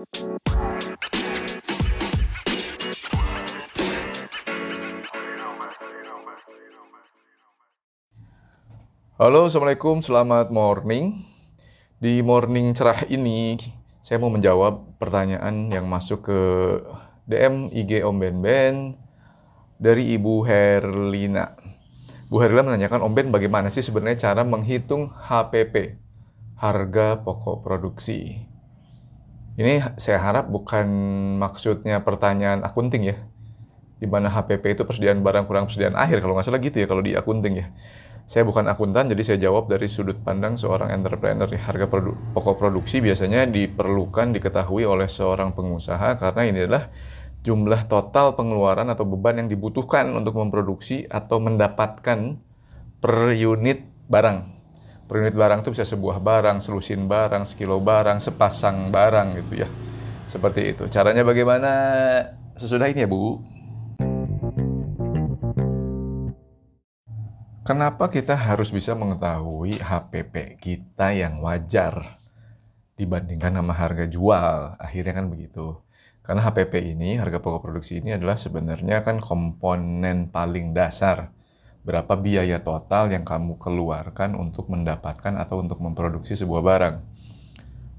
Halo, Assalamualaikum, selamat morning. Di morning cerah ini, saya mau menjawab pertanyaan yang masuk ke DM IG Om Ben Ben dari Ibu Herlina. Bu Herlina menanyakan, Om Ben bagaimana sih sebenarnya cara menghitung HPP, harga pokok produksi? Ini saya harap bukan maksudnya pertanyaan akunting ya, di mana HPP itu persediaan barang kurang persediaan akhir, kalau nggak salah gitu ya kalau di akunting ya saya bukan akuntan, jadi saya jawab dari sudut pandang seorang entrepreneur. Harga produ pokok produksi biasanya diperlukan diketahui oleh seorang pengusaha karena ini adalah jumlah total pengeluaran atau beban yang dibutuhkan untuk memproduksi atau mendapatkan per unit barang. Per unit barang itu bisa sebuah barang, selusin barang, sekilo barang, sepasang barang gitu ya. Seperti itu. Caranya bagaimana? Sesudah ini ya, Bu. Kenapa kita harus bisa mengetahui HPP kita yang wajar dibandingkan sama harga jual? Akhirnya kan begitu. Karena HPP ini, harga pokok produksi ini adalah sebenarnya kan komponen paling dasar. Berapa biaya total yang kamu keluarkan untuk mendapatkan atau untuk memproduksi sebuah barang.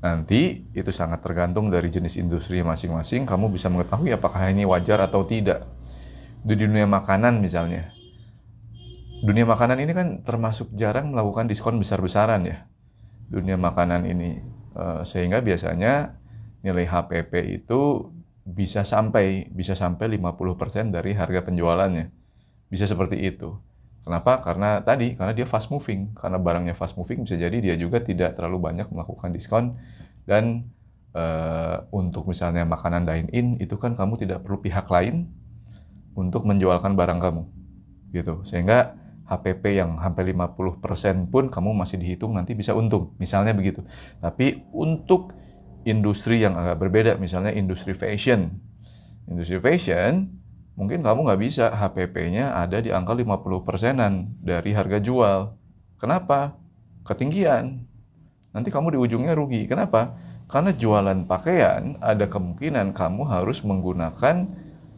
Nanti itu sangat tergantung dari jenis industri masing-masing. Kamu bisa mengetahui apakah ini wajar atau tidak. Di dunia makanan misalnya, dunia makanan ini kan termasuk jarang melakukan diskon besar-besaran ya. Dunia makanan ini uh, sehingga biasanya nilai HPP itu bisa sampai bisa sampai 50% dari harga penjualannya. Bisa seperti itu. Kenapa? Karena tadi karena dia fast moving, karena barangnya fast moving bisa jadi dia juga tidak terlalu banyak melakukan diskon dan uh, untuk misalnya makanan dine in itu kan kamu tidak perlu pihak lain untuk menjualkan barang kamu gitu. Sehingga HPP yang hampir 50% pun kamu masih dihitung nanti bisa untung. Misalnya begitu. Tapi untuk industri yang agak berbeda, misalnya industri fashion. Industri fashion, mungkin kamu nggak bisa HPP-nya ada di angka 50 persenan dari harga jual. Kenapa? Ketinggian. Nanti kamu di ujungnya rugi. Kenapa? Karena jualan pakaian ada kemungkinan kamu harus menggunakan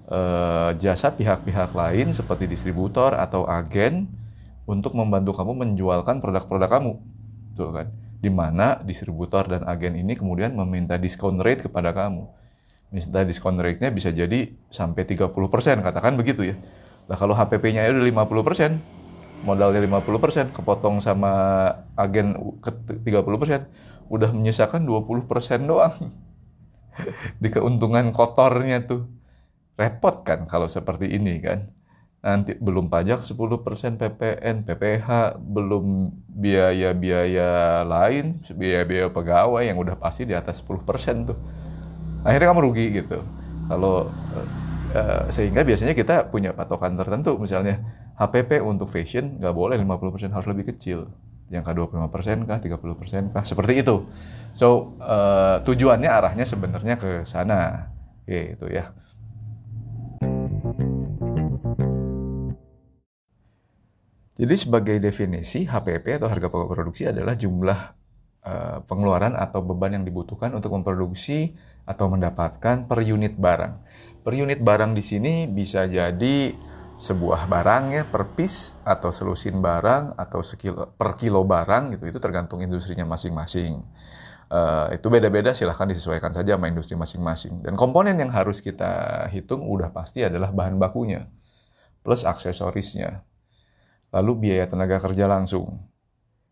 uh, jasa pihak-pihak lain seperti distributor atau agen untuk membantu kamu menjualkan produk-produk kamu. Tuh kan? Di mana distributor dan agen ini kemudian meminta diskon rate kepada kamu. Minta diskon rate-nya bisa jadi sampai 30%, katakan begitu ya. Nah kalau HPP-nya itu 50%, modalnya 50%, kepotong sama agen ke 30%, udah menyisakan 20% doang. Di keuntungan kotornya tuh. Repot kan kalau seperti ini kan nanti belum pajak 10% PPN, PPH, belum biaya-biaya lain, biaya-biaya pegawai yang udah pasti di atas 10% tuh. Akhirnya kamu rugi gitu. Kalau uh, sehingga biasanya kita punya patokan tertentu, misalnya HPP untuk fashion nggak boleh 50% harus lebih kecil. Yang ke 25% kah, 30% kah, seperti itu. So, uh, tujuannya arahnya sebenarnya ke sana. Gitu ya. Jadi sebagai definisi HPP atau harga pokok produksi adalah jumlah uh, pengeluaran atau beban yang dibutuhkan untuk memproduksi atau mendapatkan per unit barang. Per unit barang di sini bisa jadi sebuah barang ya per piece atau selusin barang atau sekilo per kilo barang gitu itu tergantung industrinya masing-masing. Uh, itu beda-beda silahkan disesuaikan saja sama industri masing-masing. Dan komponen yang harus kita hitung udah pasti adalah bahan bakunya plus aksesorisnya lalu biaya tenaga kerja langsung.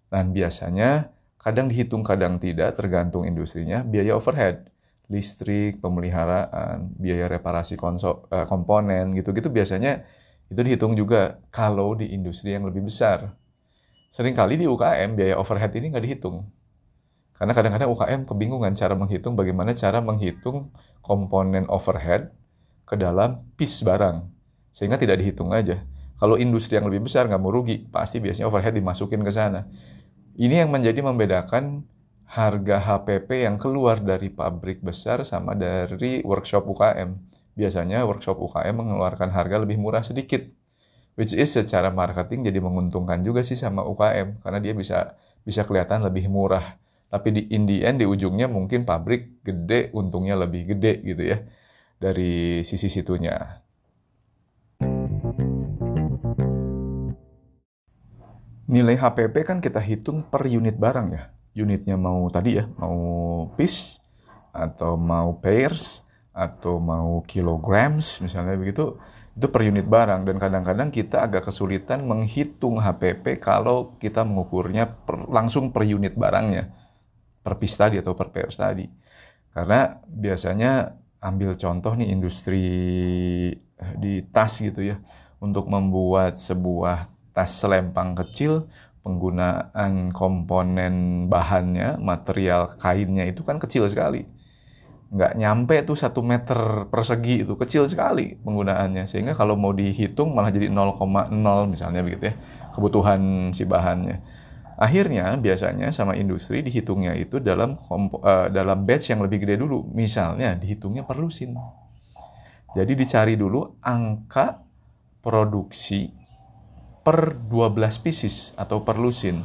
Dan biasanya kadang dihitung kadang tidak tergantung industrinya, biaya overhead, listrik, pemeliharaan, biaya reparasi konsol, eh, komponen gitu-gitu biasanya itu dihitung juga kalau di industri yang lebih besar. Seringkali di UKM biaya overhead ini nggak dihitung. Karena kadang-kadang UKM kebingungan cara menghitung bagaimana cara menghitung komponen overhead ke dalam piece barang. Sehingga tidak dihitung aja. Kalau industri yang lebih besar nggak mau rugi, pasti biasanya overhead dimasukin ke sana. Ini yang menjadi membedakan harga HPP yang keluar dari pabrik besar sama dari workshop UKM. Biasanya workshop UKM mengeluarkan harga lebih murah sedikit. Which is secara marketing jadi menguntungkan juga sih sama UKM karena dia bisa bisa kelihatan lebih murah Tapi di in the end, di ujungnya mungkin pabrik gede, untungnya lebih gede gitu ya dari sisi situnya. Nilai HPP kan kita hitung per unit barang ya. Unitnya mau tadi ya, mau piece, atau mau pairs, atau mau kilograms misalnya begitu, itu per unit barang. Dan kadang-kadang kita agak kesulitan menghitung HPP kalau kita mengukurnya per, langsung per unit barangnya. Per piece tadi atau per pairs tadi. Karena biasanya ambil contoh nih industri eh, di tas gitu ya. Untuk membuat sebuah tas selempang kecil, penggunaan komponen bahannya, material kainnya itu kan kecil sekali. Nggak nyampe tuh satu meter persegi itu, kecil sekali penggunaannya. Sehingga kalau mau dihitung malah jadi 0,0 misalnya begitu ya, kebutuhan si bahannya. Akhirnya biasanya sama industri dihitungnya itu dalam uh, dalam batch yang lebih gede dulu. Misalnya dihitungnya per lusin. Jadi dicari dulu angka produksi per 12 pieces atau per lusin.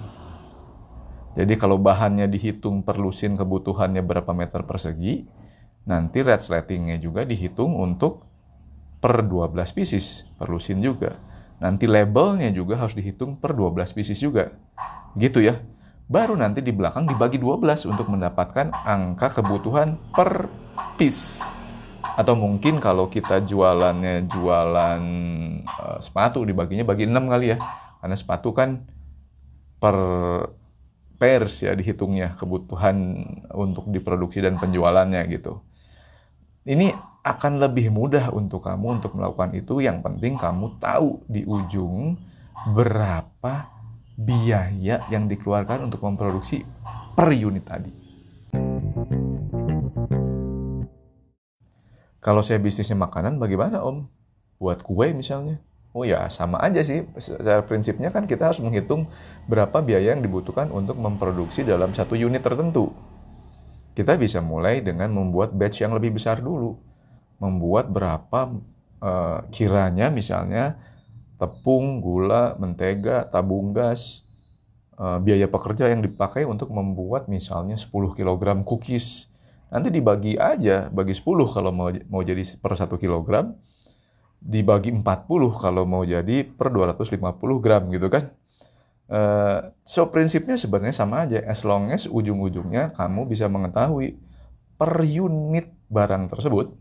Jadi kalau bahannya dihitung per lusin kebutuhannya berapa meter persegi, nanti ratingnya juga dihitung untuk per 12 pieces per lusin juga. Nanti labelnya juga harus dihitung per 12 pieces juga. Gitu ya. Baru nanti di belakang dibagi 12 untuk mendapatkan angka kebutuhan per piece atau mungkin kalau kita jualannya jualan uh, sepatu dibaginya bagi 6 kali ya. Karena sepatu kan per pairs ya dihitungnya kebutuhan untuk diproduksi dan penjualannya gitu. Ini akan lebih mudah untuk kamu untuk melakukan itu. Yang penting kamu tahu di ujung berapa biaya yang dikeluarkan untuk memproduksi per unit tadi Kalau saya bisnisnya makanan, bagaimana Om? Buat kue misalnya. Oh ya, sama aja sih. Secara prinsipnya kan kita harus menghitung berapa biaya yang dibutuhkan untuk memproduksi dalam satu unit tertentu. Kita bisa mulai dengan membuat batch yang lebih besar dulu. Membuat berapa uh, kiranya misalnya tepung, gula, mentega, tabung gas, uh, biaya pekerja yang dipakai untuk membuat misalnya 10 kg cookies Nanti dibagi aja, bagi 10 kalau mau mau jadi per 1 kilogram, dibagi 40 kalau mau jadi per 250 gram gitu kan. Uh, so prinsipnya sebenarnya sama aja, as long as ujung-ujungnya kamu bisa mengetahui per unit barang tersebut,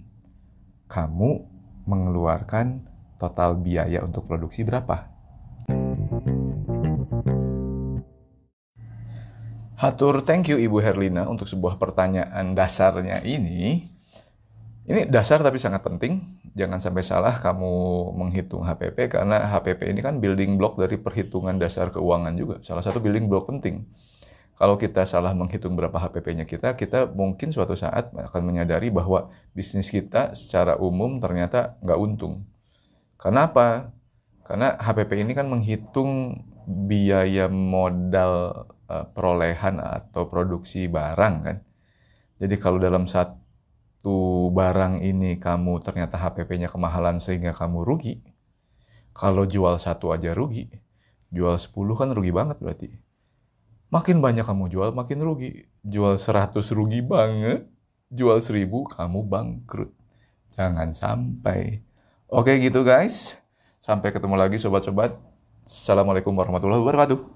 kamu mengeluarkan total biaya untuk produksi berapa. Hatur thank you Ibu Herlina untuk sebuah pertanyaan dasarnya ini. Ini dasar tapi sangat penting. Jangan sampai salah kamu menghitung HPP karena HPP ini kan building block dari perhitungan dasar keuangan juga. Salah satu building block penting. Kalau kita salah menghitung berapa HPP-nya kita, kita mungkin suatu saat akan menyadari bahwa bisnis kita secara umum ternyata nggak untung. Kenapa? Karena HPP ini kan menghitung biaya modal uh, perolehan atau produksi barang kan. Jadi kalau dalam satu barang ini kamu ternyata HPP-nya kemahalan sehingga kamu rugi, kalau jual satu aja rugi, jual 10 kan rugi banget berarti. Makin banyak kamu jual, makin rugi. Jual 100 rugi banget, jual 1000 kamu bangkrut. Jangan sampai. Oke gitu guys. Sampai ketemu lagi sobat-sobat. Assalamualaikum warahmatullahi wabarakatuh.